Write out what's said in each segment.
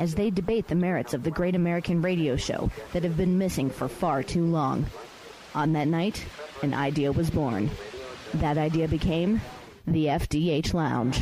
as they debate the merits of the great American radio show that have been missing for far too long. On that night, an idea was born. That idea became the FDH Lounge.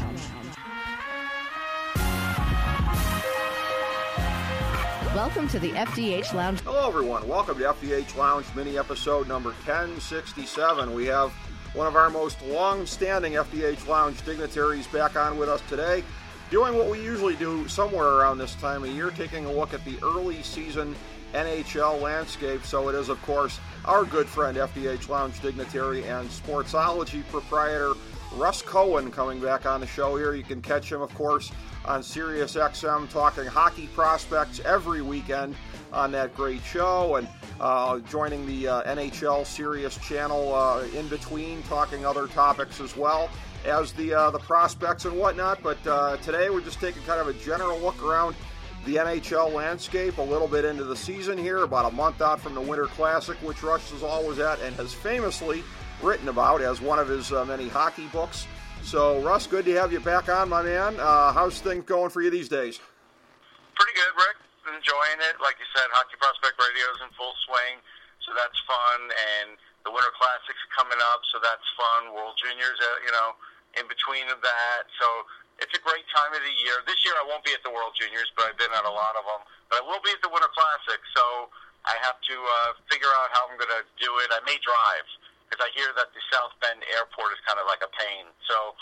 Welcome to the FDH Lounge. Hello, everyone. Welcome to FDH Lounge mini episode number 1067. We have one of our most long standing FDH Lounge dignitaries back on with us today doing what we usually do somewhere around this time of year, taking a look at the early season NHL landscape. So it is, of course, our good friend, FDH Lounge dignitary and Sportsology proprietor Russ Cohen coming back on the show here. You can catch him, of course, on Sirius XM talking hockey prospects every weekend on that great show and uh, joining the uh, NHL Sirius channel uh, in between, talking other topics as well as the uh, the prospects and whatnot. But uh, today we're just taking kind of a general look around the NHL landscape, a little bit into the season here, about a month out from the Winter Classic, which Russ is always at and has famously written about as one of his uh, many hockey books. So, Russ, good to have you back on, my man. Uh, how's things going for you these days? Pretty good, Rick. Enjoying it. Like you said, Hockey Prospect Radio is in full swing, so that's fun. And the Winter Classic's coming up, so that's fun. World Juniors, uh, you know, in between of that. So it's a great time of the year. This year I won't be at the World Juniors, but I've been at a lot of them. But I will be at the Winter Classic, so I have to uh, figure out how I'm going to do it. I may drive because I hear that the South Bend Airport is kind of like a pain. So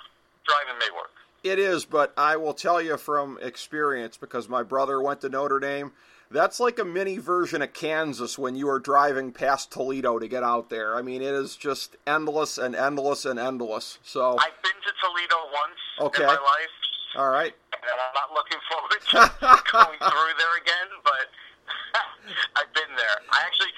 driving may work. It is, but I will tell you from experience because my brother went to Notre Dame that's like a mini version of Kansas when you are driving past Toledo to get out there. I mean, it is just endless and endless and endless. So I've been to Toledo once okay. in my life. All right. And I'm not looking forward to going through there again, but I've been there. I actually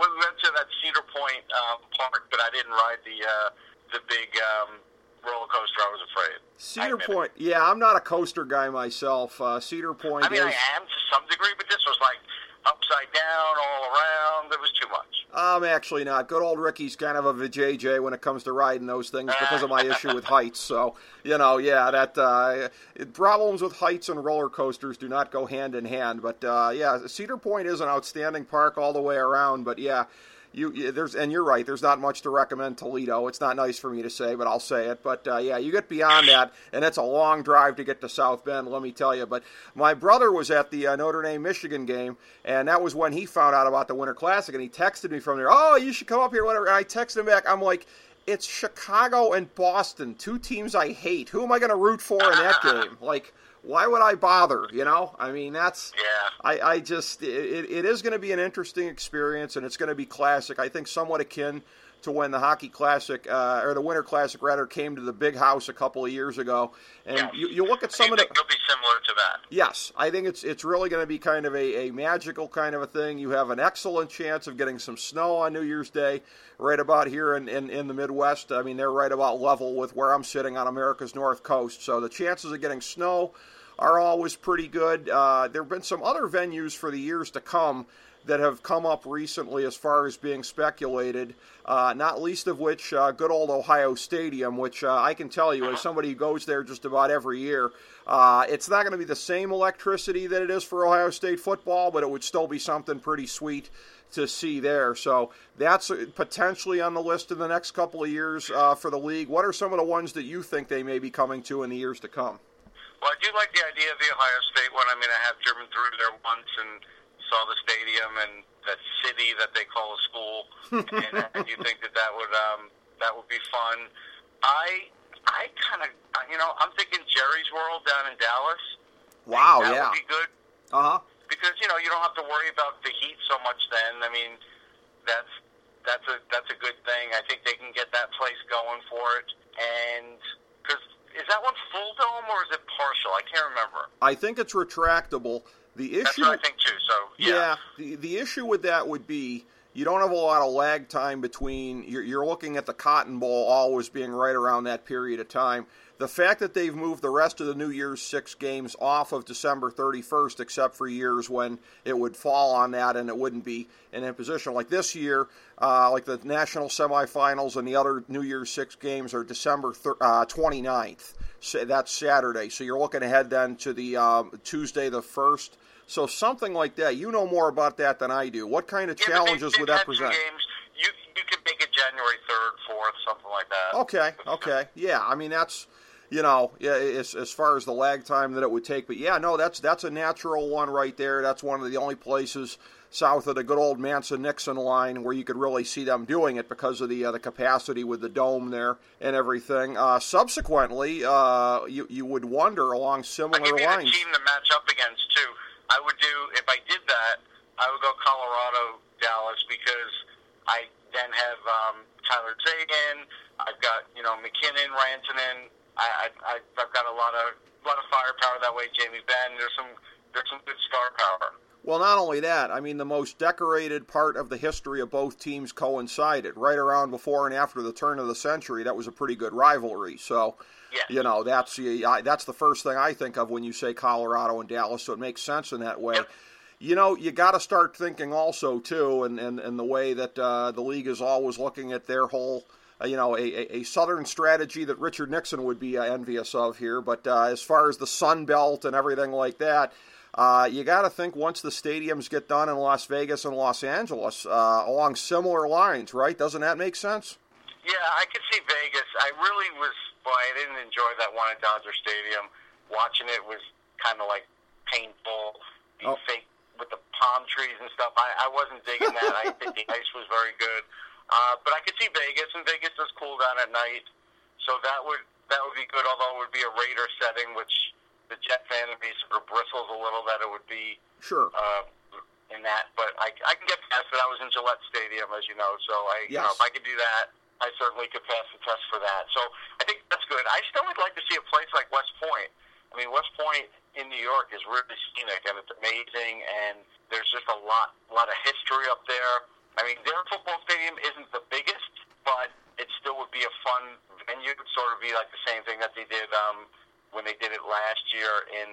we went to that Cedar Point um, park, but I didn't ride the uh, the big um, roller coaster. I was afraid. Cedar Point, it. yeah, I'm not a coaster guy myself. Uh, Cedar Point. I mean, is, I am to some degree, but this was like upside down, all around. It was too much. I'm actually not. Good old Ricky's kind of a vajayjay when it comes to riding those things because of my issue with heights. So you know, yeah, that uh, problems with heights and roller coasters do not go hand in hand. But uh, yeah, Cedar Point is an outstanding park all the way around. But yeah you there's and you're right. There's not much to recommend Toledo. It's not nice for me to say, but I'll say it. But uh, yeah, you get beyond that, and it's a long drive to get to South Bend. Let me tell you. But my brother was at the uh, Notre Dame Michigan game, and that was when he found out about the Winter Classic, and he texted me from there. Oh, you should come up here, whatever. And I texted him back. I'm like. It's Chicago and Boston, two teams I hate. Who am I going to root for in that game? Like, why would I bother? You know, I mean, that's yeah. I, I just it, it is going to be an interesting experience, and it's going to be classic. I think somewhat akin to when the hockey classic uh, or the winter classic rather came to the big house a couple of years ago. And yes. you, you look at some of the it'll be similar to that? Yes. I think it's it's really going to be kind of a, a magical kind of a thing. You have an excellent chance of getting some snow on new year's day right about here in, in, in the midwest. I mean they're right about level with where i'm sitting on america's north coast. So the chances of getting snow are always pretty good. Uh, there have been some other venues for the years to come that have come up recently as far as being speculated, uh, not least of which uh, good old Ohio Stadium, which uh, I can tell you, as somebody who goes there just about every year, uh, it's not going to be the same electricity that it is for Ohio State football, but it would still be something pretty sweet to see there. So that's potentially on the list in the next couple of years uh, for the league. What are some of the ones that you think they may be coming to in the years to come? Well, I do like the idea of the Ohio State one. I mean, I have driven through there once and saw the stadium and that city that they call a school, and I do think that that would um, that would be fun. I I kind of you know I'm thinking Jerry's World down in Dallas. Wow, that yeah, would be good. Uh huh. Because you know you don't have to worry about the heat so much. Then I mean, that's that's a that's a good thing. I think they can get that place going for it, and because is that one full dome or is it partial? I can't remember. I think it's retractable. The issue, That's what I think too. So yeah, yeah, the the issue with that would be you don't have a lot of lag time between. You're, you're looking at the Cotton Bowl always being right around that period of time. The fact that they've moved the rest of the New Year's six games off of December 31st, except for years when it would fall on that and it wouldn't be in a position like this year, uh, like the national semifinals and the other New Year's six games are December thir- uh, 29th. That's Saturday. So you're looking ahead then to the um, Tuesday the 1st. So something like that. You know more about that than I do. What kind of Yeah, challenges they, would that present? Games, you you could make it January third, fourth, something like that. Okay, okay, yeah. I mean that's you know yeah, as as far as the lag time that it would take, but yeah, no, that's that's a natural one right there. That's one of the only places south of the good old Mason Dixon line where you could really see them doing it because of the uh, the capacity with the dome there and everything. Uh, subsequently, uh, you you would wonder along I'll similar give you lines. the team to match up against too. I would do if I did that. I would go Colorado, Dallas because I then have um, Tyler Seguin. I've got you know MacKinnon, Rantanen. I, I I- I've got a lot of lot of firepower that way. Jamie Benn. There's some there's some good star power. Well, not only that, I mean, the most decorated part of the history of both teams coincided right around before and after the turn of the century. That was a pretty good rivalry. So, Yes. you know, that's the I, that's the first thing I think of when you say Colorado and Dallas. So it makes sense in that way. Yep. You know, you got to start thinking also too, and and, and the way that uh, the league is always looking at their whole. Uh, you know, a, a, a southern strategy that Richard Nixon would be uh, envious of here. But uh, as far as the Sun Belt and everything like that, uh, you got to think once the stadiums get done in Las Vegas and Los Angeles uh, along similar lines, right? Doesn't that make sense? Yeah, I could see Vegas. I really was. Boy, I didn't enjoy that one at Dodger Stadium. Watching it was kind of like painful. The Oh. fake with the palm trees and stuff. I, I wasn't digging that. I think the ice was very good. Uh, but I could see Vegas, and Vegas does cool down at night, so that would that would be good. Although it would be a Raider setting, which the Jet fan would be sort of bristles a little that it would be Sure. uh, in that. But I, I can get past it. I was in Gillette Stadium, as you know, so I, you know, if I could do that, I certainly could pass the test for that. So I think that's good. I still would like to see a place like West Point. I mean, West Point in New York is really scenic and it's amazing, and there's just a lot, a lot of history up there. I mean, their football stadium isn't the biggest, but it still would be a fun venue. It'd sort of be like the same thing that they did um, when they did it last year in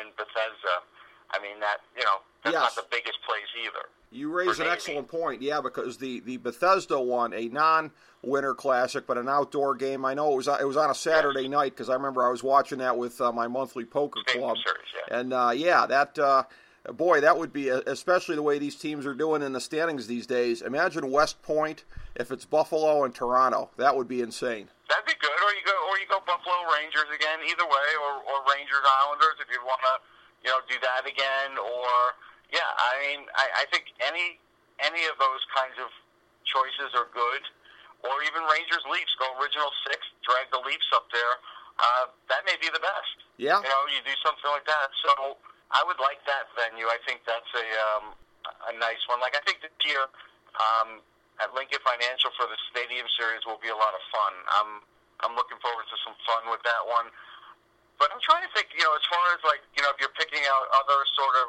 in Bethesda. I mean, that you know, that's Yes. not the biggest place either. You raise an Navy. excellent point, yeah, because the, the Bethesda one, a non-winter classic, but an outdoor game. I know it was it was on a Saturday night because I remember I was watching that with uh, my monthly poker club, series, yeah. and uh, yeah, that uh, boy, that would be especially the way these teams are doing in the standings these days. Imagine West Point if it's Buffalo and Toronto. That would be insane. That'd be good. Or you go, or you go Buffalo Rangers again. Either way, or, or Rangers Islanders if you want to, you know, do that again. Or yeah, I mean, I, I think any any of those kinds of choices are good. Or even Rangers Leafs go original six, drag the Leafs up there. Uh, that may be the best. Yeah. You know, you do something like that. So I would like that venue. I think that's a um, a nice one. Like I think this year um, at Lincoln Financial for the Stadium Series will be a lot of fun. I'm I'm looking forward to some fun with that one. But I'm trying to think, you know, as far as like, you know, if you're picking out other sort of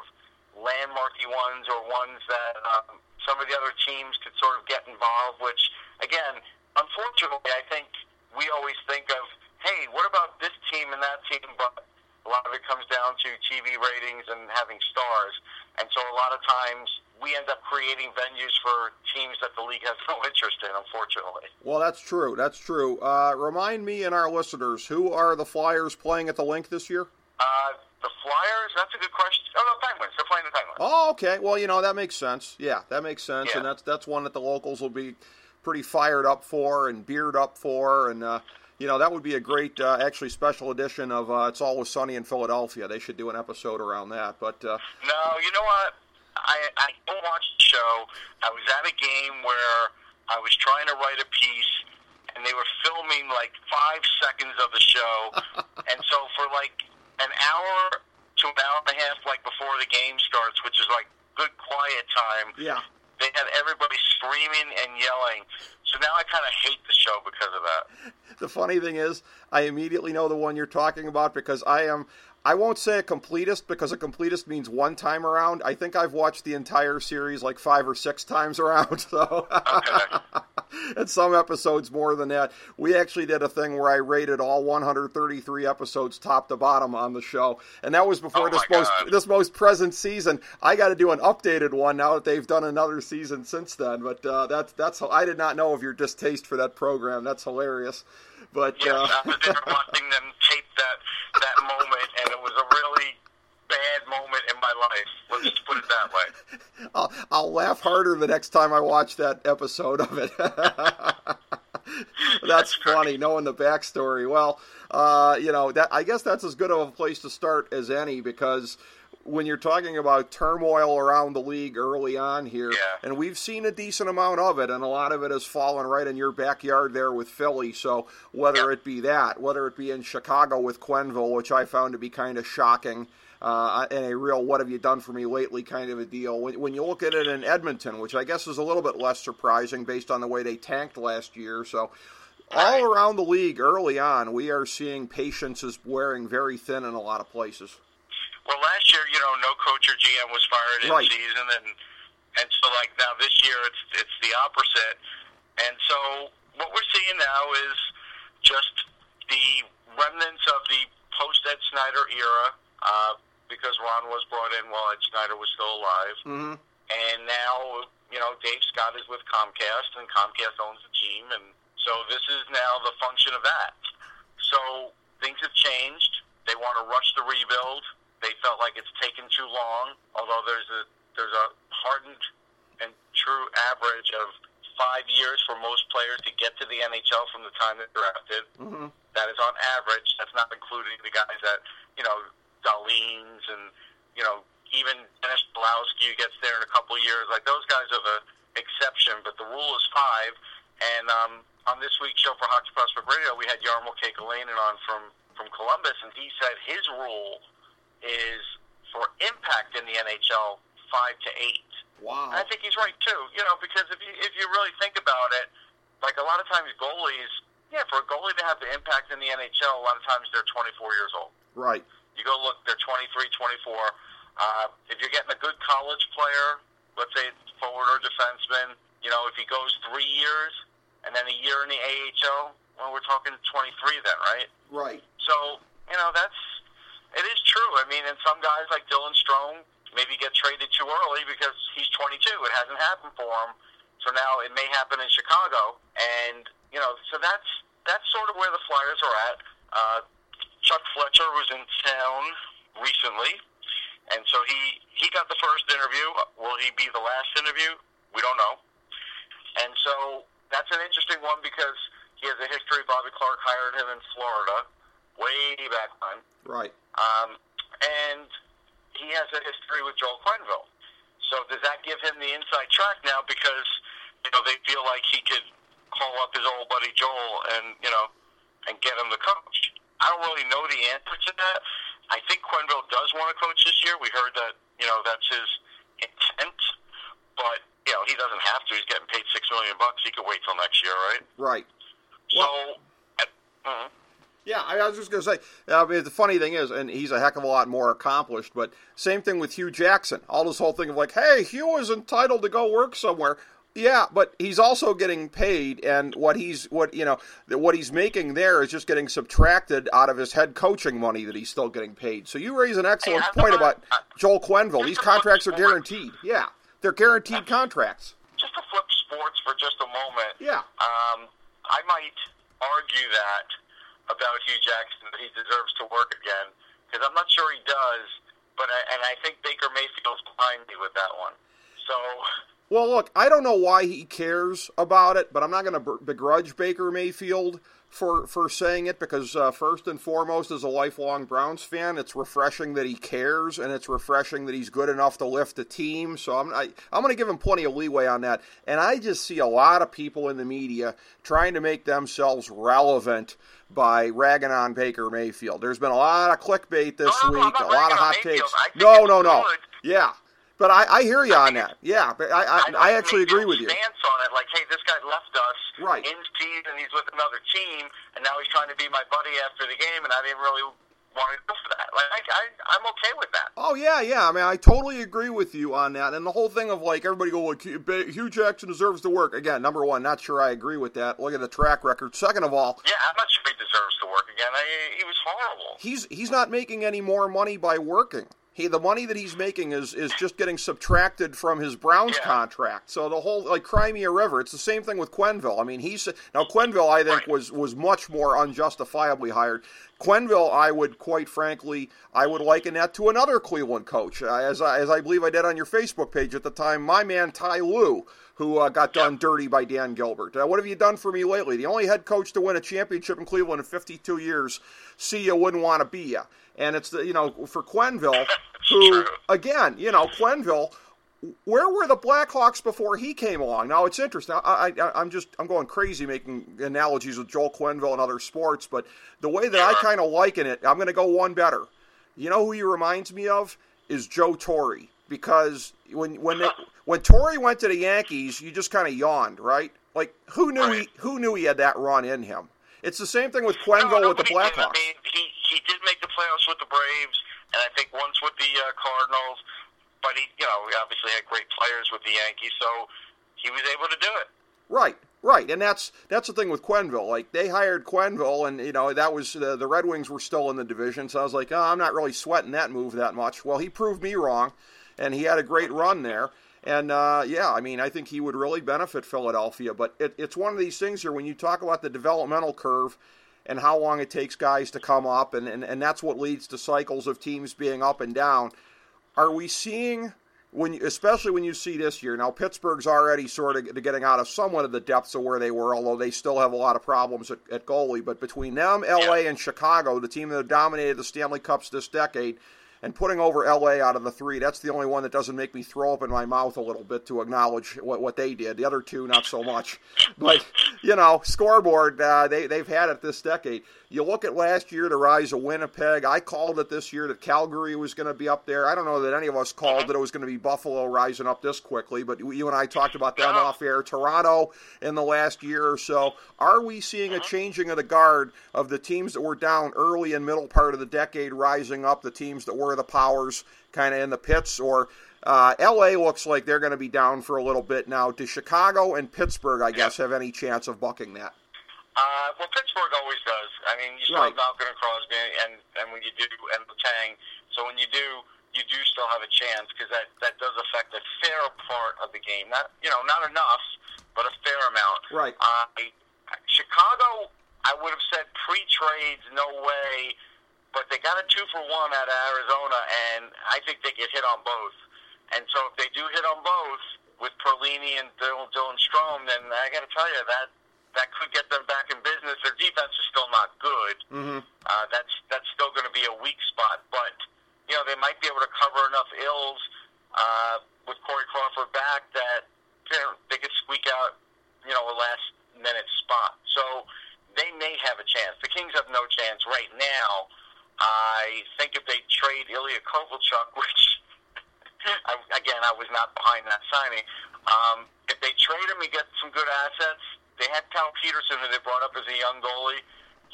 landmarky ones or ones that um, some of the other teams could sort of get involved. Which, again, unfortunately, I think we always think of, hey, what about this team and that team? But a lot of it comes down to TV ratings and having stars. And so a lot of times we end up creating venues for teams that the league has no interest in, unfortunately. Well, that's true. That's true. Uh, remind me and our listeners who are the Flyers playing at the link this year? Uh, the Flyers, that's a good question. Oh, no, Penguins. They're playing the Penguins. Oh, okay. Well, you know that makes sense. Yeah, that makes sense, and that's that's one that the locals will be pretty fired up for and beard up for, and uh, you know that would be a great, uh, actually special edition of uh, "It's Always Sunny in Philadelphia." They should do an episode around that. But uh, No, you know what? I I don't watch the show. I was at a game where I was trying to write a piece, and they were filming like five seconds of the show, and so for like an hour to an hour and a half, like before the game starts, which is like good quiet time. yeah, They had everybody screaming and yelling. So now I kind of hate the show because of that. the funny thing is, I immediately know the one you're talking about because I am. I won't say a completist because a completist means one time around. I think I've watched the entire series like five or six times around. So, and some episodes more than that. We actually did a thing where I rated all 133 episodes top to bottom on the show, and that was before Oh this most God. this most present season. I got to do an updated one now that they've done another season since then. But uh, that's that's I did not know of your distaste for that program. That's hilarious. But Yes, uh, I was there watching them tape that that moment, and it was a really bad moment in my life. Let's just put it that way. I'll, I'll laugh harder the next time I watch that episode of it. that's funny, knowing the backstory. Well, uh, you know, that I guess that's as good of a place to start as any because when you're talking about turmoil around the league early on here, Yeah. and we've seen a decent amount of it, and a lot of it has fallen right in your backyard there with Philly. So whether Yeah. it be that, whether it be in Chicago with Quenneville, which I found to be kind of shocking, uh, and a real "what have you done for me lately" kind of a deal. When, when you look at it in Edmonton, which I guess is a little bit less surprising based on the way they tanked last year, so. All around the league early on, we are seeing patience is wearing very thin in a lot of places. Well, last year, you know, no coach or GM was fired in Right. season, and and so like now this year, it's it's the opposite. And so what we're seeing now is just the remnants of the post Ed Snider era, uh, because Ron was brought in while Ed Snider was still alive, Mm-hmm. and now you know Dave Scott is with Comcast, and Comcast owns the team, and so this is now the function of that. So things have changed. They want to rush the rebuild. They felt like it's taken too long, although there's a there's a hardened and true average of five years for most players to get to the NHL from the time they're drafted. Mm-hmm. That is on average. That's not including the guys that you know, Darlene's and you know even Dennis Blowski gets there in a couple of years. Like those guys are the exception, but the rule is five. And um, on this week's show for Hockey Prospect Radio, we had Jarmo Kekalainen on from from Columbus, and he said his rule is for impact in the NHL five to eight. Wow. And I think he's right too. You know, because if you if you really think about it, like a lot of times goalies, yeah, for a goalie to have the impact in the NHL, a lot of times they're 24 years old. Right. You go look, they're 23, 24. Uh, if you're getting a good college player, let's say forward or defenseman, you know, if he goes three years and then a year in the AHL, well, we're talking 23 then, right? Right. So, you know, that's it is true. I mean, and some guys like Dylan Strome maybe get traded too early because he's 22. It hasn't happened for him. So now it may happen in Chicago, and you know, so that's that's sort of where the Flyers are at. Uh, Chuck Fletcher was in town recently, and so he he got the first interview. Will he be the last interview? We don't know. And so that's an interesting one because he has a history. Bobby Clarke hired him in Florida way back when. Right. Um, and he has a history with Joel Quenneville. So does that give him the inside track now because you know they feel like he could call up his old buddy Joel and you know and get him to coach? I don't really know the answer to that. I think Quenneville does want to coach this year. We heard that you know that's his intent, but you know he doesn't have to. He's getting paid six million bucks. He could wait till next year, right? Right. So. uh, mhm. Yeah, I I was just going to say, I mean, the funny thing is, and he's a heck of a lot more accomplished, but same thing with Hue Jackson. All this whole thing of like, hey, Hue is entitled to go work somewhere. Yeah, but he's also getting paid, and what he's what you know what he's making there is just getting subtracted out of his head coaching money that he's still getting paid. So you raise an excellent Hey, point about Joel Quenneville. These contracts are guaranteed. Yeah, they're guaranteed contracts. just to flip sports for just a moment. Yeah. Um, I might argue that about Hue Jackson that he deserves to work again because I'm not sure he does, but I, and I think Baker Mayfield's behind me with that one. So Well, look, I don't know why he cares about it, but I'm not going to begrudge Baker Mayfield for for saying it because uh, first and foremost, as a lifelong Browns fan, it's refreshing that he cares, and it's refreshing that he's good enough to lift the team. So I'm I, I'm going to give him plenty of leeway on that. And I just see a lot of people in the media trying to make themselves relevant by ragging on Baker Mayfield. There's been a lot of clickbait this no, week, a lot of hot Mayfield. takes. No, no, no. good. Yeah. But I, I hear you on that. Yeah, but I, I, I, I actually agree with you. Stance on it, like, hey, this guy left us Right. in season. He's with another team, and now he's trying to be my buddy after the game, and I didn't really want to go for that. Like I, I, I'm okay with that. Oh yeah, yeah. I mean, I totally agree with you on that. And the whole thing of like everybody go like Hue Jackson deserves to work again. Number one, not sure I agree with that. Look at the track record. Second of all, yeah, I'm not sure he deserves to work again. I, he was horrible. He's he's not making any more money by working. He the money that he's making is is just getting subtracted from his Browns Yeah. contract. So the whole like Crimea River, it's the same thing with Quenneville. I mean, he's now Quenneville I think Right. was was much more unjustifiably hired. Quenneville, I would quite frankly, I would liken that to another Cleveland coach, as I, as I believe I did on your Facebook page at the time. My man Ty Lue, who uh, got done dirty by Dan Gilbert. Uh, what have you done for me lately? The only head coach to win a championship in Cleveland in 52 years. See you wouldn't want to be you. And it's the you know for Quenneville, who again you know Quenneville. Where were the Blackhawks before he came along? Now it's interesting. I, I, I'm just I'm going crazy making analogies with Joel Quenneville and other sports, but the way that I kind of liken it, I'm going to go one better. You know who he reminds me of is Joe Torre because when when they, when Torre went to the Yankees, you just kind of yawned, right? Like who knew he who knew he had that run in him? It's the same thing with No, Quenneville with the. Blackhawks. I mean, he he did make the playoffs with the Braves, and I think once with the uh, Cardinals. But he, you know, he obviously had great players with the Yankees, so he was able to do it. Right, right, and that's that's the thing with Quenneville. Like they hired Quenneville, and you know that was uh, the Red Wings were still in the division, so I was like, oh, I'm not really sweating that move that much. Well, he proved me wrong, and he had a great run there. And uh, yeah, I mean, I think he would really benefit Philadelphia. But it, it's one of these things here when you talk about the developmental curve and how long it takes guys to come up, and, and, and that's what leads to cycles of teams being up and down. Are we seeing when, you, especially when you see this year? Now Pittsburgh's already sort of getting out of somewhat of the depths of where they were, although they still have a lot of problems at, at goalie. But between them, LA, and Chicago, the team that have dominated the Stanley Cups this decade, and putting over LA out of the three, that's the only one that doesn't make me throw up in my mouth a little bit to acknowledge what, what they did. The other two, not so much. But you know, scoreboard, uh, they they've had it this decade. You look at last year, the rise of Winnipeg. I called it this year that Calgary was going to be up there. I don't know that any of us called that it was going to be Buffalo rising up this quickly, but you and I talked about them off air. Toronto in the last year or so. Are we seeing a changing of the guard of the teams that were down early and middle part of the decade rising up, the teams that were the powers kind of in the pits, or uh, LA looks like they're going to be down for a little bit now. Do Chicago and Pittsburgh, I guess, have any chance of bucking that? Uh, well, Pittsburgh always does. I mean, you still Right. have Malkin and Crosby, and and when you do, and Tang. So when you do, you do still have a chance because that that does affect a fair part of the game. Not you know not enough, but a fair amount. Right. Uh, Chicago, I would have said pre-trades, no way. But they got a two for one out of Arizona, and I think they get hit on both. And so if they do hit on both with Perlini and Dylan, Dylan Strome, then I got to tell you that that could get them back in business. Their defense is still not good. Mm-hmm. Uh, that's that's still going to be a weak spot, but you know they might be able to cover enough ills uh, with Corey Crawford back that you know, they could squeak out you know a last minute spot. So they may have a chance. The Kings have no chance right now. I think if they trade Ilya Kovalchuk, which I, again I was not behind that signing, um, if they trade him, he gets some good assets. They had Cal Petersen, who they brought up as a young goalie.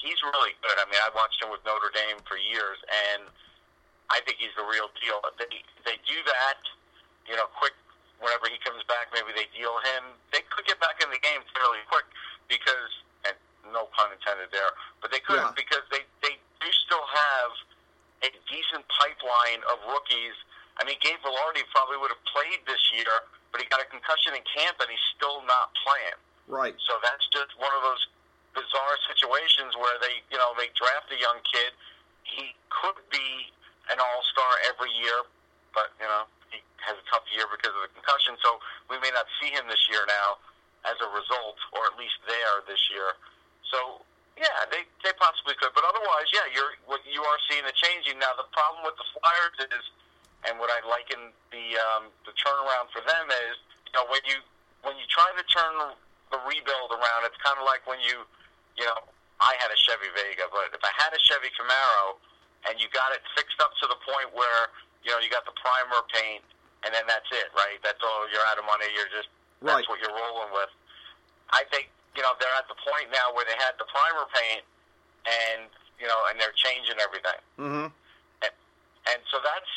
He's really good. I mean, I watched him with Notre Dame for years, and I think he's the real deal. If they they do that, you know, quick. Whenever he comes back, maybe they deal him. They could get back in the game fairly quick because, and no pun intended there, but they could Yeah. because they they do still have a decent pipeline of rookies. I mean, Gabe Vilardi probably would have played this year, but he got a concussion in camp and he's still not playing. Right. So that's just one of those bizarre situations where they, you know, they draft a young kid. He could be an all-star every year, but you know, he has a tough year because of the concussion. So we may not see him this year now as a result, or at least there this year. So yeah, they they possibly could, but otherwise, yeah, you're what you are seeing a changing now. The problem with the Flyers is, and what I liken the um, the turnaround for them is, you know, when you when you try to turn the rebuild around, it's kind of like when you, you know, I had a Chevy Vega, but if I had a Chevy Camaro and you got it fixed up to the point where you know you got the primer paint and then that's it, right? That's all. You're out of money. You're just Right. that's what you're rolling with. I think you know they're at the point now where they had the primer paint, and you know, and they're changing everything. Mm-hmm. And, and so that's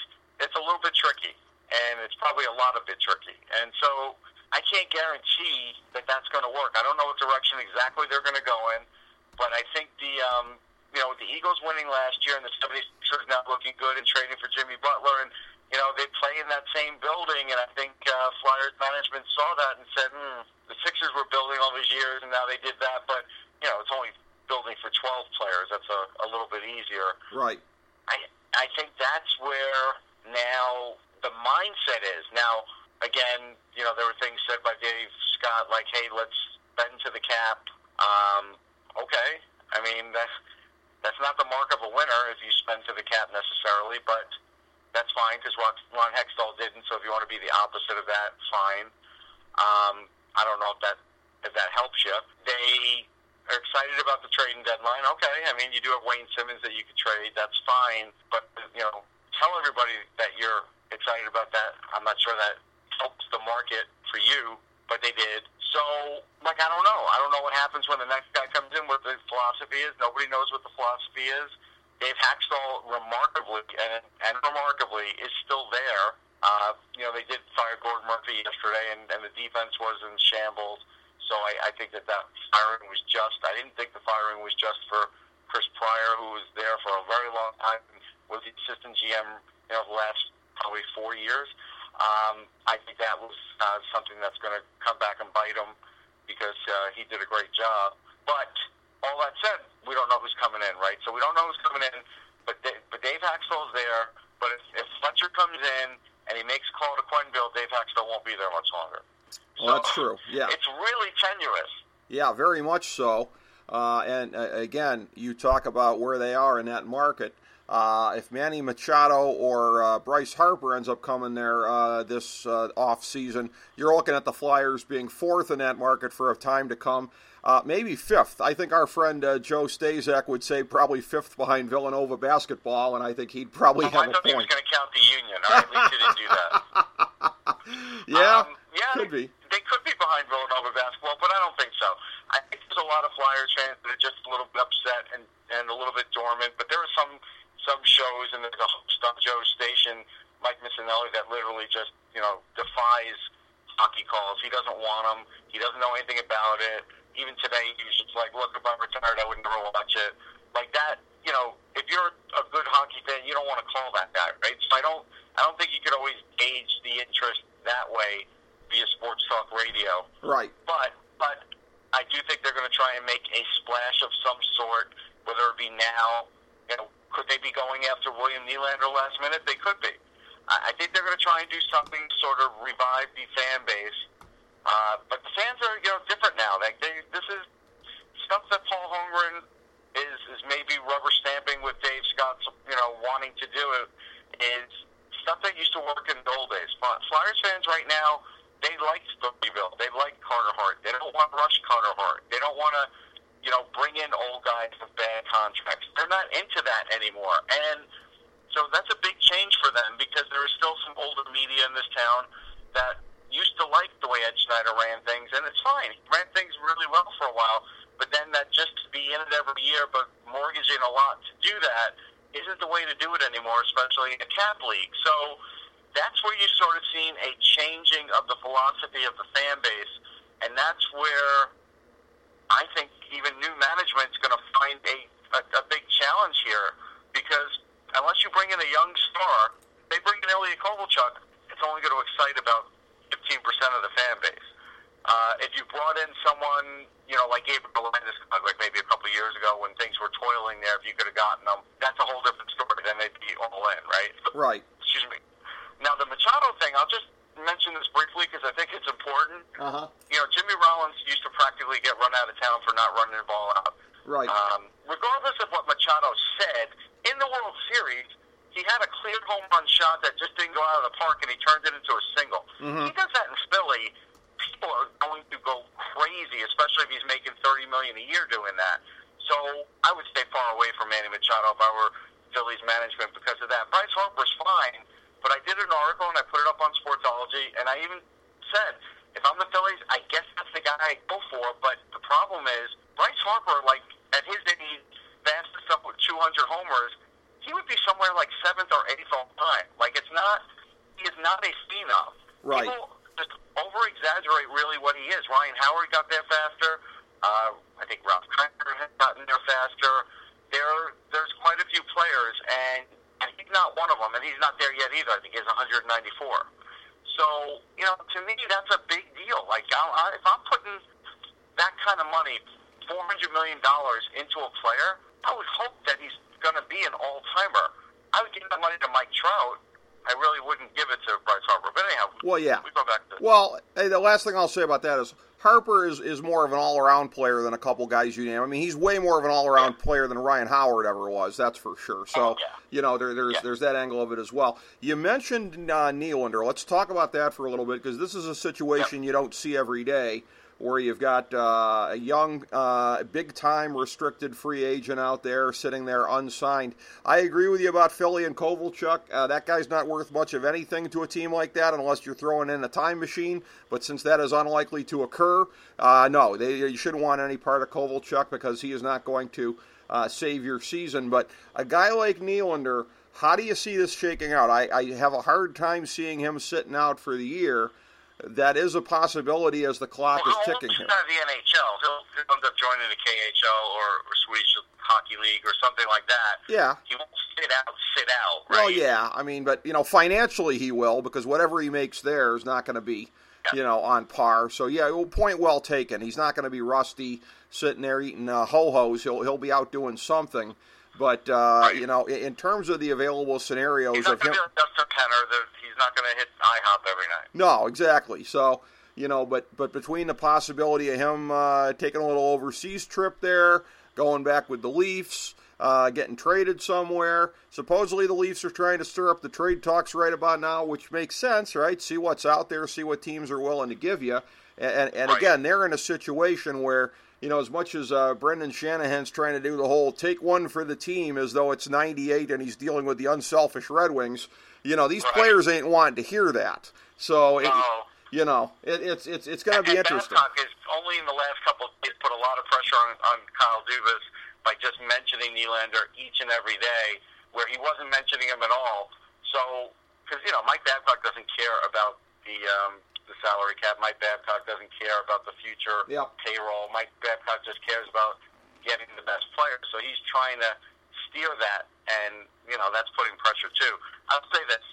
it's a little bit tricky, and it's probably a lot of bit tricky. And so I can't guarantee that that's going to work. I don't know what direction exactly they're going to go in, but I think the um, you know the Eagles winning last year and the 76ers now looking good and trading for Jimmy Butler and you know they play in that same building, and I think uh, Flyers management saw that and said, hmm, the Sixers were building all these years and now they did that, but you know it's only building for 12 players. That's a, a little bit easier. Right. I I think that's where now the mindset is. Now, again, you know, there were things said by Dave Scott like, "Hey, let's bend to the cap." Um, okay, I mean that's that's not the mark of a winner if you spend to the cap necessarily, but that's fine because Ron, Hextall didn't. So if you want to be the opposite of that, fine. Um, I don't know if that if that helps you. They are excited about the trading deadline. Okay, I mean you do have Wayne Simmonds that you could trade. That's fine, but you know tell everybody that you're excited about that. I'm not sure that helps the market for you, but they did. So, like, I don't know. I don't know what happens when the next guy comes in, what the philosophy is. Nobody knows what the philosophy is. Dave Hakstol, remarkably and, and remarkably, is still there. Uh, you know, they did fire Gordon Murphy yesterday, and, and the defense was in shambles. So I, I think that that firing was just. I didn't think the firing was just for Chris Pryor, who was there for a very long time was the assistant GM, you know, the last probably four years. Um, I think that was uh, something that's going to come back and bite him because uh, he did a great job. But all that said, we don't know who's coming in, right? So we don't know who's coming in. But Dave, but Dave Hakstol's there. But if, if Fletcher comes in and he makes a call to Quenneville, Dave Hakstol won't be there much longer. Well, that's true. Yeah, it's really tenuous. Yeah, very much so. Uh, and uh, again, you talk about where they are in that market. Uh, if Manny Machado or uh, Bryce Harper ends up coming there uh, this uh, off season, you're looking at the Flyers being fourth in that market for a time to come. Uh, maybe fifth. I think our friend uh, Joe Stazak would say probably fifth behind Villanova basketball, and I think he'd probably well, have I a point. I he was going to count the Union. Or at least he didn't do that. yeah, um, yeah, could be. They could be behind Villanova basketball, but I don't think so. I think there's a lot of Flyers fans that are just a little bit upset and, and a little bit dormant, but there are some some shows and there's a host on Joe's station, Mike Missanelli, that literally just you know defies hockey calls. He doesn't want them. He doesn't know anything about it. Even today, he was just like, "Look, if I'm retired, I would never watch it." Like that, you know. If you're a good hockey fan, you don't want to call that guy, right? So I don't. I don't think you could always gauge the interest that way via sports talk radio. Right. But but I do think they're going to try and make a splash of some sort, whether it be now, you could they be going after William Nylander last minute? They could be. I think they're going to try and do something to sort of revive the fan base. Uh, but the fans are, you know, different now. Like they, this is stuff that Paul Holmgren is is maybe rubber stamping with Dave Scott's, you know, wanting to do it. Is stuff that used to work in the old days. Flyers fans right now, they like to rebuild. They like Carter Hart. They don't want to rush Carter Hart. They don't want to you know, bring in old guys with bad contracts. They're not into that anymore. And so that's a big change for them because there is still some older media in this town that used to like the way Ed Snider ran things, and it's fine. He ran things really well for a while, but then that just to be in it every year, but mortgaging a lot to do that isn't the way to do it anymore, especially in a cap league. So that's where you sort of seen a changing of the philosophy of the fan base, and that's where I think even new management is going to find a, a, a big challenge here because unless you bring in a young star, they bring in Ilya Kovalchuk, it's only going to excite about 15% of the fan base. Uh, if you brought in someone, you know, like Gabriel Landis, like maybe a couple of years ago when things were toiling there, if you could have gotten them, that's a whole different story. Then they'd be all in, right? Right. Excuse me. Now the Machado thing, I'll just mention this briefly because I think it's important. Uh-huh. You know, Jimmy Rollins used to practically get run out of town for not running the ball out. Right. Um, regardless of what Machado said, in the World Series, he had a clear home run shot that just didn't go out of the park, and he turned it into a single. Mm-hmm. He does that in Philly. People are going to go crazy, especially if he's making thirty million a year doing that. So I would stay far away from Manny Machado if I were Phillies management because of that. Bryce Harper's fine but I did an article and I put it up on Sportsology, and I even said, if I'm the Phillies, I guess that's the guy I go for. But the problem is, Bryce Harper, like at his age, fastest up with 200 homers, he would be somewhere like seventh or eighth all time. Like it's not, he is not a phenom. Right. People just over exaggerate really what he is. Ryan Howard got there faster. Uh, I think Ralph Kiner has gotten there faster. There, there's quite a few players, and, he's not one of them, and he's not there yet either. I think he's 194. So, you know, to me, that's a big deal. Like, I, I, if I'm putting that kind of money, $400 million into a player, I would hope that he's going to be an all timer. I would give that money to Mike Trout. I really wouldn't give it to Bryce Harper. But anyhow, Well, yeah. we go back to Well, hey, the last thing I'll say about that is Harper is, is more of an all around player than a couple guys you name. I mean, he's way more of an all around player than Ryan Howard ever was. That's for sure. So Oh, yeah. you know, there, there's Yeah. there's that angle of it as well. You mentioned uh, Nylander. Let's talk about that for a little bit because this is a situation you don't see every day. Where you've got uh, a young, uh, big time restricted free agent out there sitting there unsigned. I agree with you about Philly and Kovalchuk. Uh, that guy's not worth much of anything to a team like that unless you're throwing in a time machine. But since that is unlikely to occur, uh, no, they, you shouldn't want any part of Kovalchuk because he is not going to uh, save your season. But a guy like Nylander, how do you see this shaking out? I, I have a hard time seeing him sitting out for the year. That is a possibility as the clock is Well, ticking he's here. of the NHL. He'll, he'll end up joining the KHL or, or Swedish Hockey League or something like that. Yeah. He won't sit out, sit out, right? Well, yeah. I mean, but you know, financially he will because whatever he makes there is not going to be, you know, on par. So yeah, point well taken. He's not going to be rusty sitting there eating uh, ho hos. He'll he'll be out doing something. But uh, you know, in terms of the available scenarios He's of him, be like Dustin Penner. He's not going to hit IHOP every night. no, exactly. So you know, but but between the possibility of him uh, taking a little overseas trip there, going back with the Leafs, uh, getting traded somewhere. Supposedly the Leafs are trying to stir up the trade talks right about now, which makes sense, right? See what's out there, see what teams are willing to give you, and and, and Right. again, they're in a situation where. You know, as much as uh, Brendan Shanahan's trying to do the whole take one for the team as though it's 98 and he's dealing with the unselfish Red Wings, you know, these Right. players ain't wanting to hear that. So, it, you know, it, it's it's it's going to be and interesting. Babcock has only in the last couple of days put a lot of pressure on, on Kyle Dubas by just mentioning Nylander each and every day, where he wasn't mentioning him at all. So, because you know, Mike Babcock doesn't care about the um, the salary cap. Mike Babcock doesn't care about the future Yep. payroll. Mike Babcock just cares about getting the best player. So he's trying to steer that, and you know that's putting pressure too. I'll say this: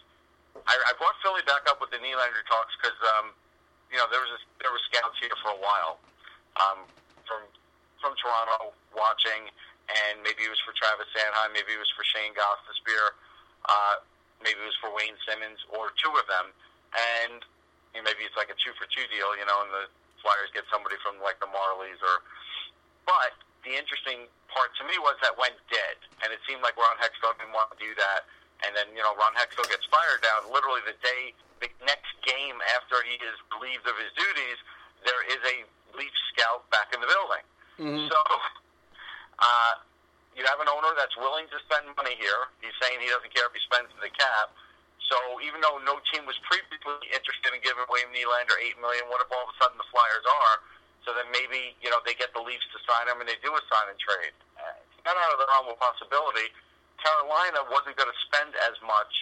I, I brought Philly back up with the Nylander talks because um, you know there was a, there were scouts here for a while um, from from Toronto watching, and maybe it was for Travis Sanheim, maybe it was for Shane Gostisbehere, uh, maybe it was for Wayne Simmonds, or two of them, and you know, maybe it's like a two for two deal, you know, and the Flyers get somebody from like the Marlies or. But the interesting part to me was that went dead, and it seemed like Ron Hextall didn't want to do that. And then you know Ron Hextall gets fired down literally the day, the next game after he is relieved of his duties. There is a Leaf scout back in the building. So uh, you have an owner that's willing to spend money here. He's saying he doesn't care if he spends the cap. So even though no team was previously interested in giving William Nylander eight million, what if all of a sudden the Flyers are? So then maybe you know they get the Leafs to sign him and they do a sign and trade. It's not out of the realm of possibility. Carolina wasn't going to spend as much,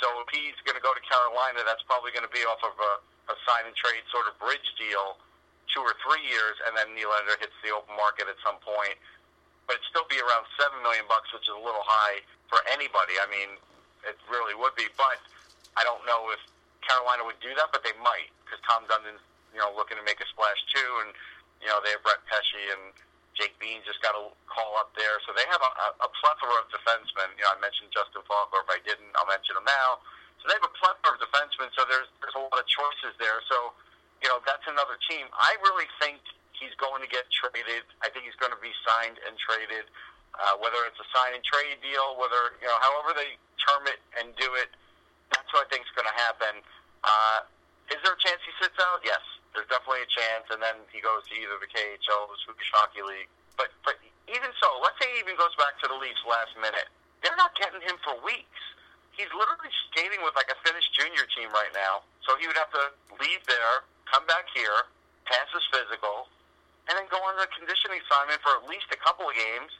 so if he's going to go to Carolina, that's probably going to be off of a, a sign and trade sort of bridge deal, two or three years, and then Nylander hits the open market at some point but it'd still be around seven million bucks, which is a little high for anybody. I mean, it really would be, but I don't know if Carolina would do that, but they might because Tom Dundon's you know looking to make a splash too, and you know they have Brett Pesce and Jake Bean just got a call up there, so they have a, a plethora of defensemen. You know, I mentioned Justin Faulk, or if I didn't, I'll mention him now. So they have a plethora of defensemen, so there's there's a lot of choices there. So you know that's another team. I really think he's going to get traded. I think he's going to be signed and traded. Uh, whether it's a sign and trade deal, whether you know, however they term it and do it, that's what I think is going to happen. Uh, is there a chance he sits out? Yes, there's definitely a chance, and then he goes to either the KHL or the Swedish Hockey League. But but even so, let's say he even goes back to the Leafs last minute. They're not getting him for weeks. He's literally skating with like a Finnish junior team right now. So he would have to leave there, come back here, pass his physical, and then go on a conditioning assignment for at least a couple of games,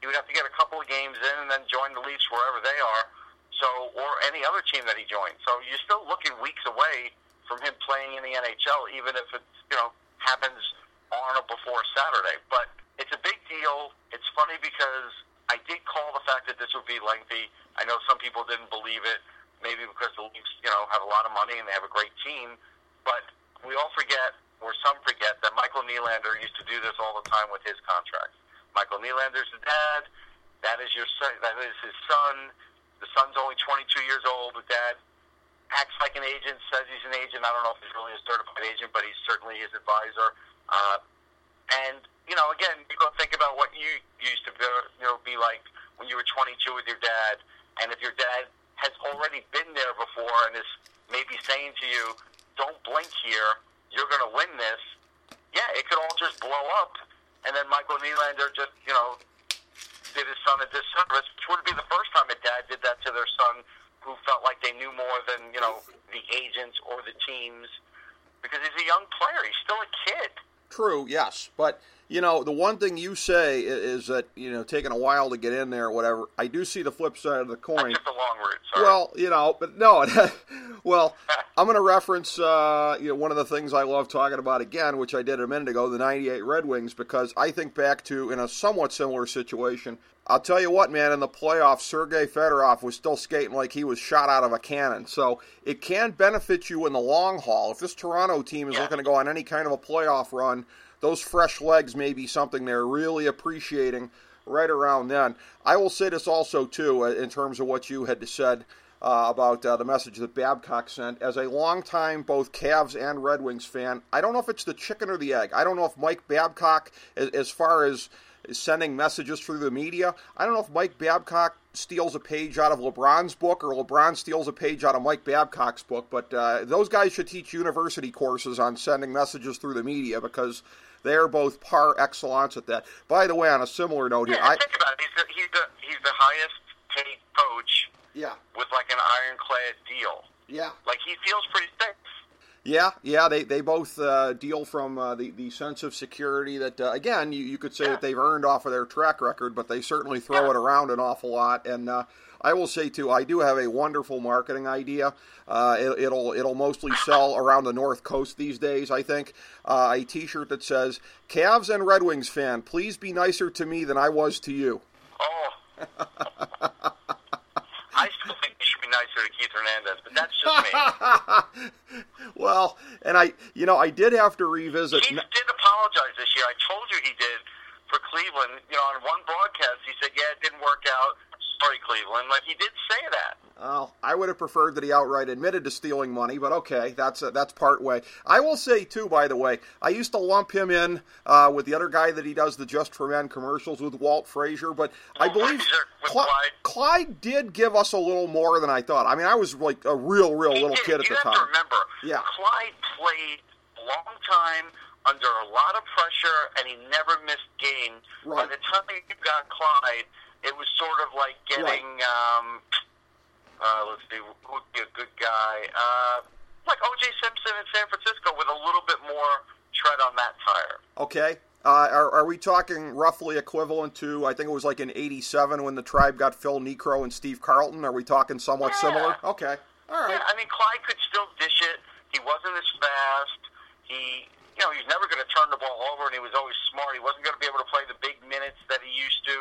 he would have to get a couple of games in and then join the Leafs wherever they are. So, or any other team that he joins. So you're still looking weeks away from him playing in the NHL, even if it you know happens on or before Saturday. But it's a big deal. It's funny because I did call the fact that this would be lengthy. I know some people didn't believe it, maybe because the Leafs you know have a lot of money and they have a great team. But we all forget, or some forget, that Michael Nylander used to do this all the time with his contracts. Michael Nylander's the dad. That is your son. That is his son. The son's only 22 years old. The dad acts like an agent, says he's an agent. I don't know if he's really a certified agent, but he's certainly his advisor. Uh, and you know, again, you go think about what you used to be, you know, be like when you were 22 with your dad, and if your dad has already been there before and is maybe saying to you, "Don't blink here, you're going to win this." Yeah, it could all just blow up, and then Michael Nylander just, you know, did his son a disservice, which would be the first time a dad did that to their son who felt like they knew more than, you know, the agents or the teams because he's a young player. He's still a kid. True, yes. But, you know, the one thing you say is that, you know, taking a while to get in there or whatever. I do see the flip side of the coin. The long route, sorry. Well, you know, but no. well, I'm going to reference, uh, you know, one of the things I love talking about again, which I did a minute ago, the 98 Red Wings, because I think back to, in a somewhat similar situation, I'll tell you what, man, in the playoffs, Sergei Fedorov was still skating like he was shot out of a cannon. So it can benefit you in the long haul. If this Toronto team is Yeah. looking to go on any kind of a playoff run, those fresh legs may be something they're really appreciating right around then. I will say this also, too, uh, in terms of what you had said uh, about uh, the message that Babcock sent. As a longtime both Cavs and Red Wings fan, I don't know if it's the chicken or the egg. I don't know if Mike Babcock, as, as far as sending messages through the media, I don't know if Mike Babcock steals a page out of LeBron's book or LeBron steals a page out of Mike Babcock's book, but uh, those guys should teach university courses on sending messages through the media because they are both par excellence at that. By the way, on a similar note here, yeah, I think about it. He's the, he's the, he's the highest paid coach yeah with like an ironclad deal. yeah Like, he feels pretty safe. Yeah, yeah, they they both uh, deal from uh, the the sense of security that uh, again you, you could say that they've earned off of their track record, but they certainly throw it around an awful lot. And uh, I will say too, I do have a wonderful marketing idea. Uh, it, it'll it'll mostly sell around the North Coast these days. I think uh, a T-shirt that says "Cavs and Red Wings fan, please be nicer to me than I was to you." Oh. I still think you should be nicer to Keith Hernandez, but that's just me. well, and I, you know, I did have to revisit. Keith did apologize this year. I told you he did for Cleveland. You know, on one broadcast, he said, "Yeah, it didn't work out. Sorry, Cleveland." Like he did say that. Well, I would have preferred that he outright admitted to stealing money, but okay, that's uh, that's part way. I will say too, by the way, I used to lump him in uh, with the other guy that he does the Just for Men commercials with, Walt Frazier. But I Walt believe Frazier with Cl- Clyde. Clyde did give us a little more than I thought. I mean, I was like a real, real He little did. kid at you the have time. to remember, Yeah. Clyde played a long time under a lot of pressure, and he never missed games. Right. By the time you got Clyde, it was sort of like getting. Um, uh, let's see, who would be a good guy? Uh, like O.J. Simpson in San Francisco with a little bit more tread on that tire. Okay. Uh, are, are we talking roughly equivalent to? I think it was like in '87 when the Tribe got Phil Niekro and Steve Carlton. Are we talking somewhat Yeah. similar? Okay. All right. Yeah, I mean, Clyde could still dish it. He wasn't as fast. He, you know, he's never going to turn the ball over, and he was always smart. He wasn't going to be able to play the big minutes that he used to.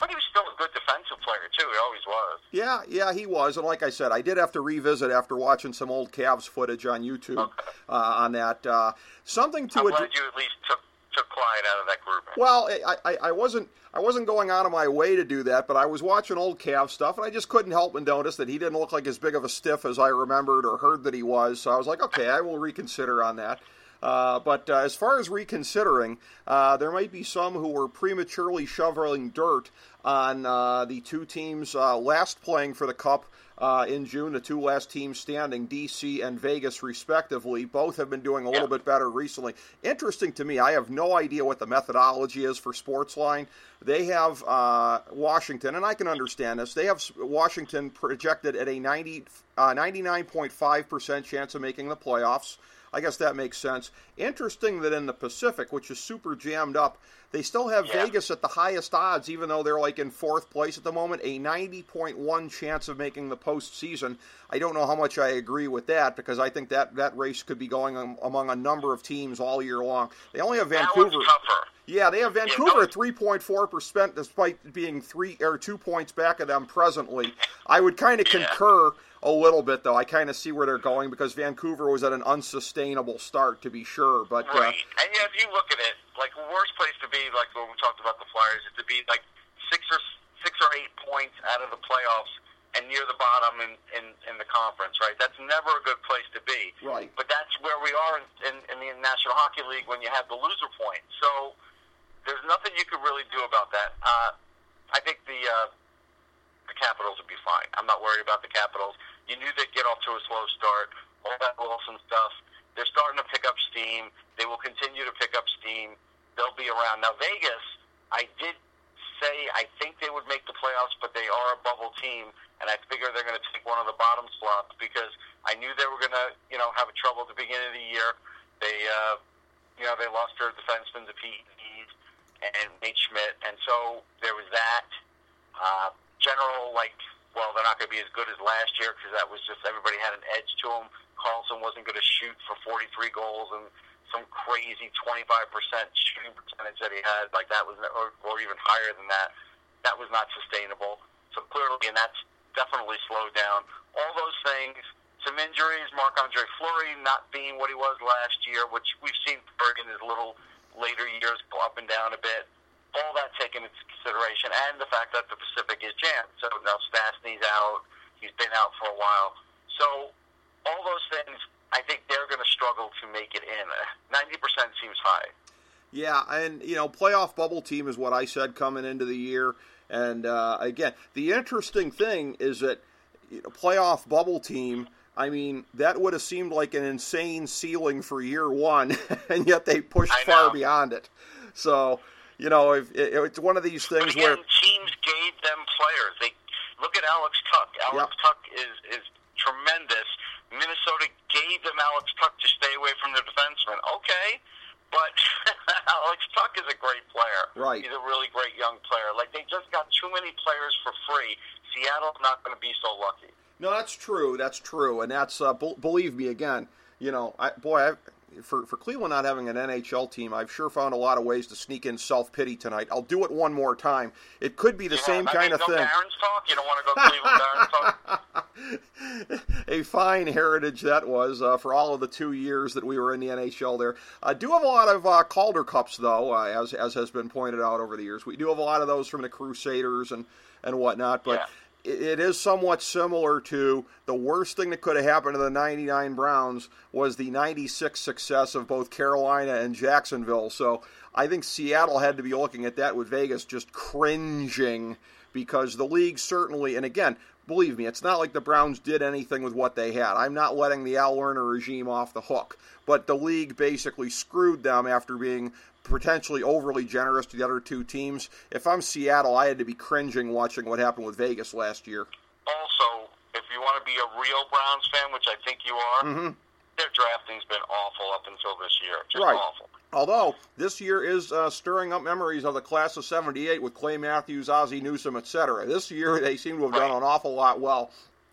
But he was still a good defensive player, too. He always was. Yeah, yeah, he was, and like I said, I did have to revisit after watching some old Cavs footage on YouTube uh, on that. Uh, something to I'm address. glad you at least took, took Clyde out of that group. Well, I, I, I wasn't I wasn't going out of my way to do that, but I was watching old Cavs stuff, and I just couldn't help but notice that he didn't look like as big of a stiff as I remembered or heard that he was. So I was like, okay, I will reconsider on that. Uh, but uh, as far as reconsidering, uh, there might be some who were prematurely shoveling dirt on uh, the two teams uh, last playing for the Cup uh, in June, the two last teams standing, DC and Vegas, respectively. Both have been doing a little bit better recently. Interesting to me, I have no idea what the methodology is for Sportsline. They have uh, Washington, and I can understand this. They have Washington projected at a 90, uh, 99.5% chance of making the playoffs. I guess that makes sense. Interesting that in the Pacific, which is super jammed up, they still have Yeah. Vegas at the highest odds, even though they're like in fourth place at the moment, a 90.1 chance of making the postseason. I don't know how much I agree with that because I think that that race could be going am- among a number of teams all year long. They only have Vancouver. Yeah, they have Vancouver at three point four percent, despite being three or two points back of them presently. I would kind of Yeah. concur a little bit, though. I kind of see where they're going because Vancouver was at an unsustainable start, to be sure. But uh, Right. And yeah, if you look at it, like worst place to be, like when we talked about the Flyers, is to be like six or six or eight points out of the playoffs and near the bottom in, in, in the conference, right? That's never a good place to be. Right. But that's where we are in, in, in the National Hockey League when you have the loser point. So there's nothing you could really do about that. Uh, I think the uh, the Capitals would be fine. I'm not worried about the Capitals. You knew they'd get off to a slow start. All that Wilson stuff. They're starting to pick up steam. They will continue to pick up steam. They'll be around. Now Vegas, I did say I think they would make the playoffs, but they are a bubble team, and I figure they're going to take one of the bottom slots because I knew they were going to, you know, have a trouble at the beginning of the year. They, uh, you know, they lost their defenseman to Pete and Nate Schmidt, and so there was that. Uh, general, like, well, they're not going to be as good as last year because that was just everybody had an edge to them. Karlsson wasn't going to shoot for 43 goals and some crazy 25% shooting percentage that he had. Like that was, or, or even higher than that. That was not sustainable. So clearly, and that's definitely slowed down. All those things. Some injuries. Marc Andre Fleury not being what he was last year, which we've seen Berg in his little later years go up and down a bit all that taken into consideration, and the fact that the Pacific is jammed. So now Stastny's out; he's been out for a while. So all those things, I think they're going to struggle to make it in. Ninety percent seems high. Yeah, and you know, playoff bubble team is what I said coming into the year. And uh, again, the interesting thing is that you know, playoff bubble team. I mean, that would have seemed like an insane ceiling for year one, and yet they pushed far beyond it. So, you know, if, it, it's one of these things again, where teams gave them players. They look at Alex Tuch. Alex Yep. Tuch is is tremendous. Minnesota gave them Alex Tuch to stay away from their defenseman. Okay, but Alex Tuch is a great player. Right. He's a really great young player. Like they just got too many players for free. Seattle's not going to be so lucky. No, that's true. That's true, and that's uh, b- believe me again. You know, I, boy, I, for for Cleveland not having an NHL team, I've sure found a lot of ways to sneak in self pity tonight. I'll do it one more time. It could be the Yeah, same I kind of no thing. You don't want to go Cleveland Barons talk. a fine heritage that was uh, for all of the two years that we were in the NHL. There, I do have a lot of uh, Calder Cups though, uh, as as has been pointed out over the years. We do have a lot of those from the Crusaders and and whatnot, but. Yeah. It- is somewhat similar to the worst thing that could have happened to the 99 Browns was the 96 success of both Carolina and Jacksonville. So I think Seattle had to be looking at that with Vegas just cringing because the league certainly, and again, believe me, it's not like the Browns did anything with what they had. I'm not letting the Al Lerner regime off the hook, but the league basically screwed them after being potentially overly generous to the other two teams. If I'm Seattle, I had to be cringing watching what happened with Vegas last year. also, if you want to be a real Browns fan, which I think you are, Mhm. their drafting's been awful up until this year. Just Right. awful. Although this year is uh, stirring up memories of the class of '78 with Clay Matthews, Ozzie Newsome, etc. This year they seem to have done an awful lot well.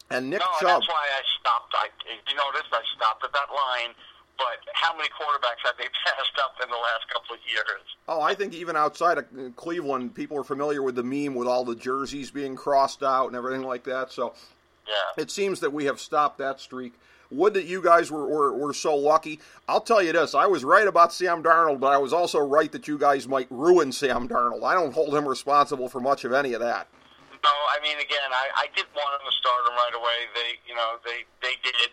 And Nick No, Chubb, that's why I stopped. I, you noticed, I stopped at that line. But how many quarterbacks have they passed up in the last couple of years? oh, I think even outside of Cleveland, people are familiar with the meme with all the jerseys being crossed out and everything like that. So Yeah. it seems that we have stopped that streak. Would that you guys were, were, were so lucky. I'll tell you this I was right about Sam Darnold, but I was also right that you guys might ruin Sam Darnold. I don't hold him responsible for much of any of that. No, I mean, again, I, I did want him to start him right away. They, you know, they they did.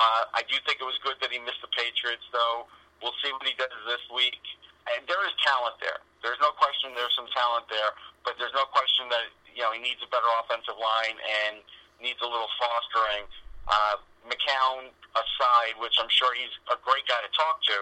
Uh, I do think it was good that he missed the Patriots, though. We'll see what he does this week. And there is talent there. There's no question there's some talent there, but there's no question that you know he needs a better offensive line and needs a little fostering. Uh, McCown aside, which I'm sure he's a great guy to talk to.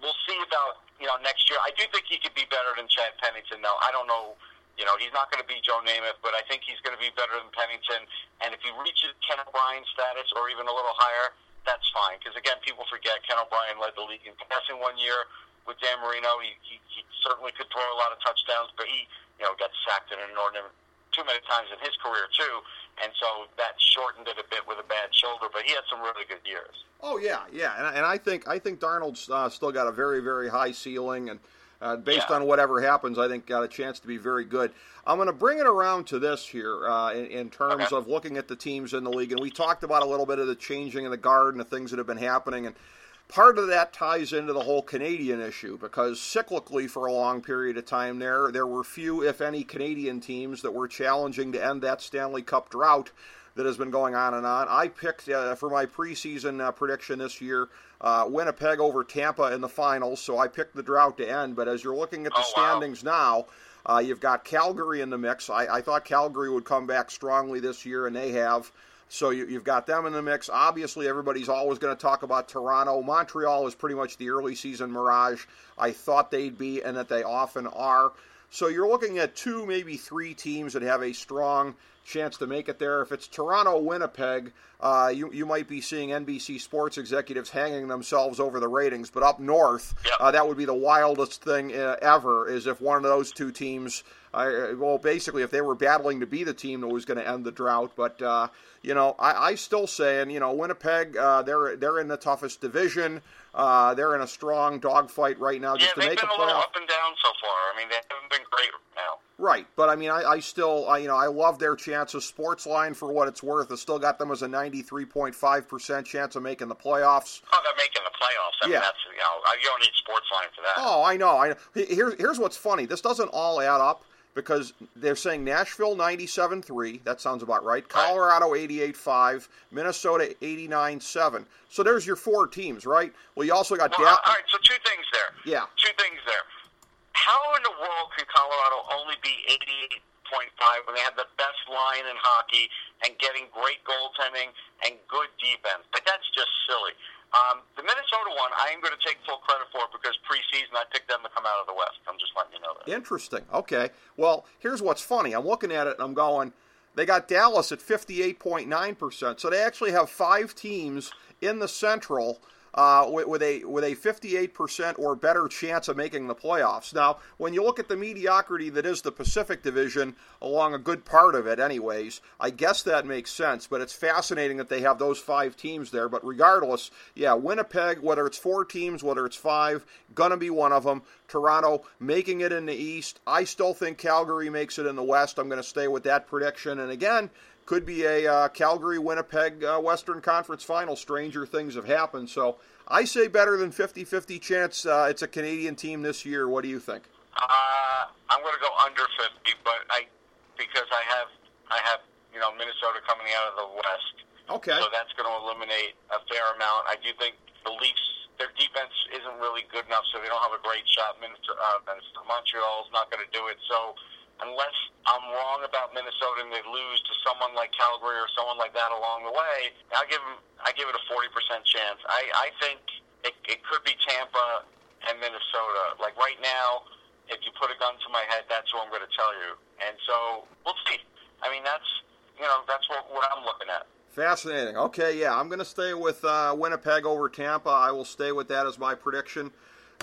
We'll see about you know next year. I do think he could be better than Chad Pennington, though. I don't know. You know, he's not going to be Joe Namath, but I think he's going to be better than Pennington. And if he reaches Ken O'Brien status or even a little higher, that's fine. Because again, people forget Ken O'Brien led the league in passing one year with Dan Marino. He, he, he certainly could throw a lot of touchdowns, but he, you know, got sacked in an inordinate too many times in his career too, and so that shortened it a bit with a bad shoulder. But he had some really good years. Oh yeah, yeah, and, and I think I think Darnold's uh, still got a very very high ceiling, and uh, based Yeah. on whatever happens, I think got a chance to be very good. I'm going to bring it around to this here uh, in, in terms Okay. of looking at the teams in the league, and we talked about a little bit of the changing of the guard and the things that have been happening, and part of that ties into the whole Canadian issue because cyclically for a long period of time there, there were few, if any, Canadian teams that were challenging to end that Stanley Cup drought that has been going on and on. I picked uh, for my preseason uh, prediction this year uh, Winnipeg over Tampa in the finals, so I picked the drought to end. But as you're looking at the Oh, wow. standings now, uh, you've got Calgary in the mix. I, I thought Calgary would come back strongly this year, and they have. So you, you've got them in the mix. Obviously, everybody's always going to talk about Toronto. Montreal is pretty much the early season mirage I thought they'd be, and that they often are. So you're looking at two, maybe three teams that have a strong chance to make it there. If it's Toronto, Winnipeg, uh, you you might be seeing NBC Sports executives hanging themselves over the ratings. But up north, Yep. uh, that would be the wildest thing uh, ever. Is if one of those two teams, uh, well, basically, if they were battling to be the team that was going to end the drought. But uh, you know, I, I still say, and you know, Winnipeg, uh, they're they're in the toughest division. Uh, they're in a strong dogfight right now Yeah, just to they've make been a a little playoff. up and down so far. I mean, they haven't been great now. Right, but I mean, I, I still, I, you know, I love their chances. Sportsline, for what it's worth, has still got them as a 93.5% chance of making the playoffs. Oh, they're making the playoffs. I Yeah. mean, that's you know, uh, you don't need sports line for that. Oh, I know. I here's here's what's funny. This doesn't all add up because they're saying Nashville 97.3. That sounds about right. Colorado 88.5. Minnesota 89.7. So there's your four teams, right? Well, you also got Well, Dallas. all right, so two things there. Yeah. Two things there. How in the world can Colorado only be 88.5 when they have the best line in hockey and getting great goaltending and good defense? But that's just silly. Um, the Minnesota one, I am going to take full credit for because preseason I picked them to come out of the West. I'm just letting you know that. Interesting. Okay. Well, here's what's funny. I'm looking at it and I'm going, they got Dallas at 58.9%. So they actually have five teams in the Central uh, with, a with a 58% or better chance of making the playoffs. Now, when you look at the mediocrity that is the Pacific Division along a good part of it, anyways, I guess that makes sense. But it's fascinating that they have those five teams there. But regardless, yeah, Winnipeg, whether it's four teams, whether it's five, gonna be one of them. Toronto making it in the East. I still think Calgary makes it in the West. I'm going to stay with that prediction. And again, could be a uh, Calgary Winnipeg uh, Western Conference final. Stranger things have happened. So I say better than 50 50 chance uh, it's a Canadian team this year. What do you think? Uh, I'm going to go under 50, but I because I have I have you know Minnesota coming out of the West. Okay. So that's going to eliminate a fair amount. I do think the Leafs, their defense isn't really good enough, so they don't have a great shot. Minnesota, uh, Minnesota Montreal's not going to do it. So unless I'm wrong about Minnesota and they lose to someone like Calgary or someone like that along the way, I'll give them, I give it a 40% chance. I, I think it, it could be Tampa and Minnesota. Like right now, if you put a gun to my head, that's who I'm going to tell you. And so we'll see. I mean, that's you know that's what, what I'm looking at. Fascinating. Okay, yeah, I'm going to stay with uh, Winnipeg over Tampa. I will stay with that as my prediction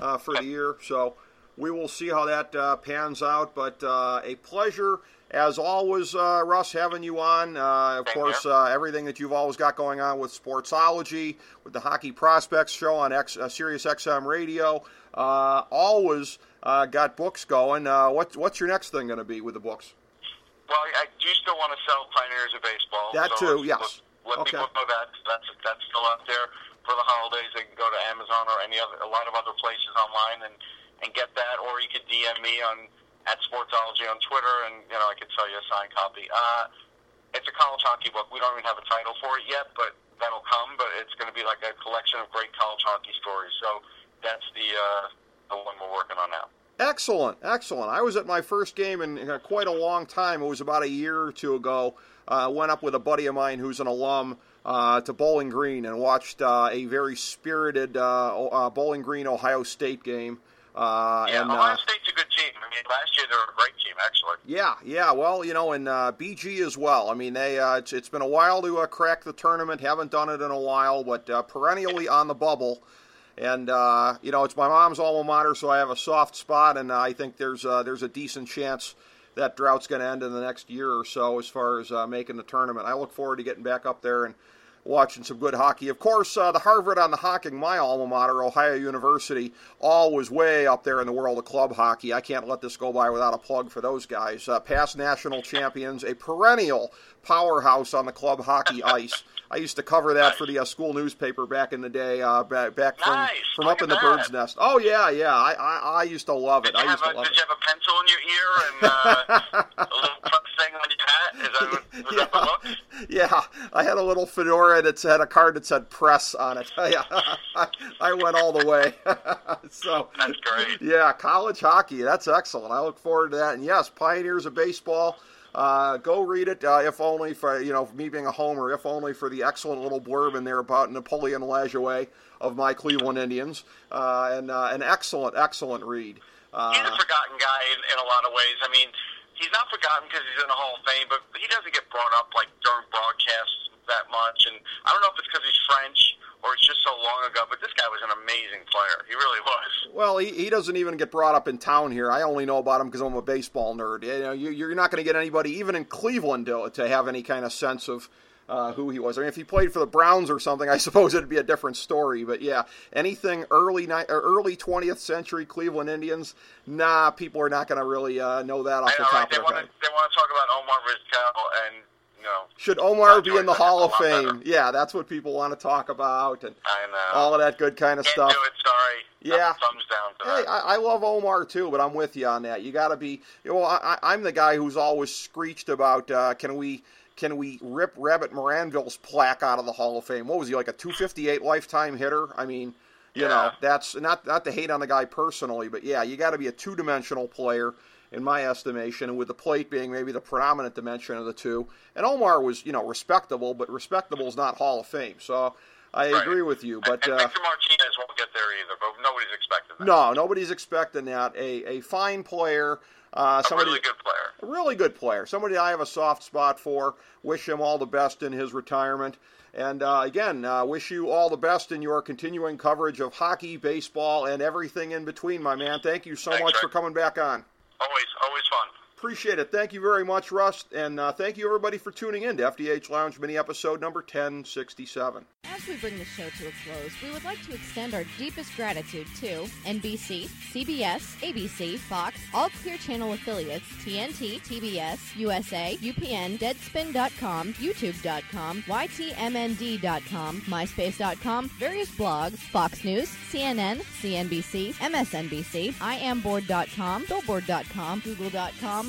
uh, for the year. So we will see how that uh, pans out. But uh, a pleasure, as always, uh, Russ, having you on. Uh, of Same course, uh, everything that you've always got going on with Sportsology, with the Hockey Prospects Show on X, uh, Sirius XM Radio. Uh, always uh, got books going. Uh, what, what's your next thing going to be with the books? Well, I do still want to sell Pioneers of Baseball. That so too, yes. Let, let Okay. people know that that's that's still out there for the holidays. They can go to Amazon or any other a lot of other places online and and get that, or you could DM me on at Sportsology on Twitter, and you know I could sell you a signed copy. Uh, it's a college hockey book. We don't even have a title for it yet, but that'll come. But it's going to be like a collection of great college hockey stories. So that's the uh, the one we're working on now. Excellent, excellent. I was at my first game in, quite a long time. It was about a year or two ago. Uh, went up with a buddy of mine who's an alum uh, to Bowling Green and watched uh, a very spirited uh, uh, Bowling Green Ohio State game. Uh, Yeah, and Ohio uh, State's a good team. I mean, last year they were a great team, actually. Yeah, yeah. Well, you know, and uh, BG as well. I mean, they uh, it's, it's been a while to uh, crack the tournament. Haven't done it in a while, but uh, perennially on the bubble. And uh, you know, it's my mom's alma mater, so I have a soft spot, and I think there's uh, there's a decent chance that drought's going to end in the next year or so as far as uh, making the tournament. I look forward to getting back up there and watching some good hockey. Of course, uh, the Harvard on the Hocking, my alma mater, Ohio University, all was way up there in the world of club hockey. I can't let this go by without a plug for those guys. Uh, past national champions, a perennial powerhouse on the club hockey ice. I used to cover that for the uh, school newspaper back in the day, uh, back, back from, Nice. from Look up in the that. bird's nest. Oh yeah, yeah. I, I, I used to love it. Did you, I used have to a, love did it. you have a pencil in your ear and uh, a little press thing on your hat? Is that, what- was that the look? Yeah, I had a little fedora that had a card that said "press" on it. Yeah, I, I went all the way. so That's great. yeah, college hockey. That's excellent. I look forward to that. And yes, Pioneers of Baseball. Uh, go read it, uh, if only for you know me being a homer, if only for the excellent little blurb in there about Napoleon Lajoie of my Cleveland Indians, uh, and uh, an excellent, excellent read. Uh, He's a forgotten guy in, in a lot of ways. I mean, he's not forgotten because he's in the Hall of Fame, but he doesn't get brought up like during broadcasts that much. And I don't know if it's because he's French or it's just so long ago, but this guy was an amazing player. He really was. Well, he, he doesn't even get brought up in town here. I only know about him because I'm a baseball nerd. You know, you, you're not going to get anybody, even in Cleveland, to, to have any kind of sense of uh, who he was. I mean, if he played for the Browns or something, I suppose it'd be a different story. But yeah, anything early ni- or early 20th century Cleveland Indians, nah, people are not going to really uh, know that off I the top right? of They their want head. they want to talk about Omar Vizquel and you know. Should Omar be in the Hall of that's a lot Fame? better. Yeah, that's what people want to talk about, and I know. all of that good kind of Can't stuff. do it. Sorry. Yeah. Thumbs down Hey. I, I love Omar too, but I'm with you on that. You got to be. You know, I, I- I'm the guy who's always screeched about uh, can we can we rip Rabbit Maranville's plaque out of the Hall of Fame? What was he like a 258 lifetime hitter? I mean, you know, that's not not to hate on the guy personally, but yeah, you got to be a two dimensional player in my estimation, and with the plate being maybe the predominant dimension of the two. And Omar was, you know, respectable, but respectable is not Hall of Fame. So I Right. agree with you, but. and uh, Victor Martinez won't get there either, but nobody's expecting that. no, nobody's expecting that. A a fine player, uh, a really good player. really good player, somebody I have a soft spot for. Wish him all the best in his retirement. And uh, again, uh, wish you all the best in your continuing coverage of hockey, baseball, and everything in between, my man. Thank you so Thanks, much Rick. for coming back on. Always, always. Appreciate it. Thank you very much, Russ. And uh, thank you, everybody, for tuning in to FDH Lounge Mini Episode number 1067. As we bring the show to a close, we would like to extend our deepest gratitude to NBC, CBS, ABC, Fox, all Clear Channel affiliates, TNT, TBS, USA, UPN, Deadspin.com, YouTube.com, YTMND.com, MySpace.com, various blogs, Fox News, CNN, CNBC, MSNBC, IamBoard.com, Billboard.com, Google.com,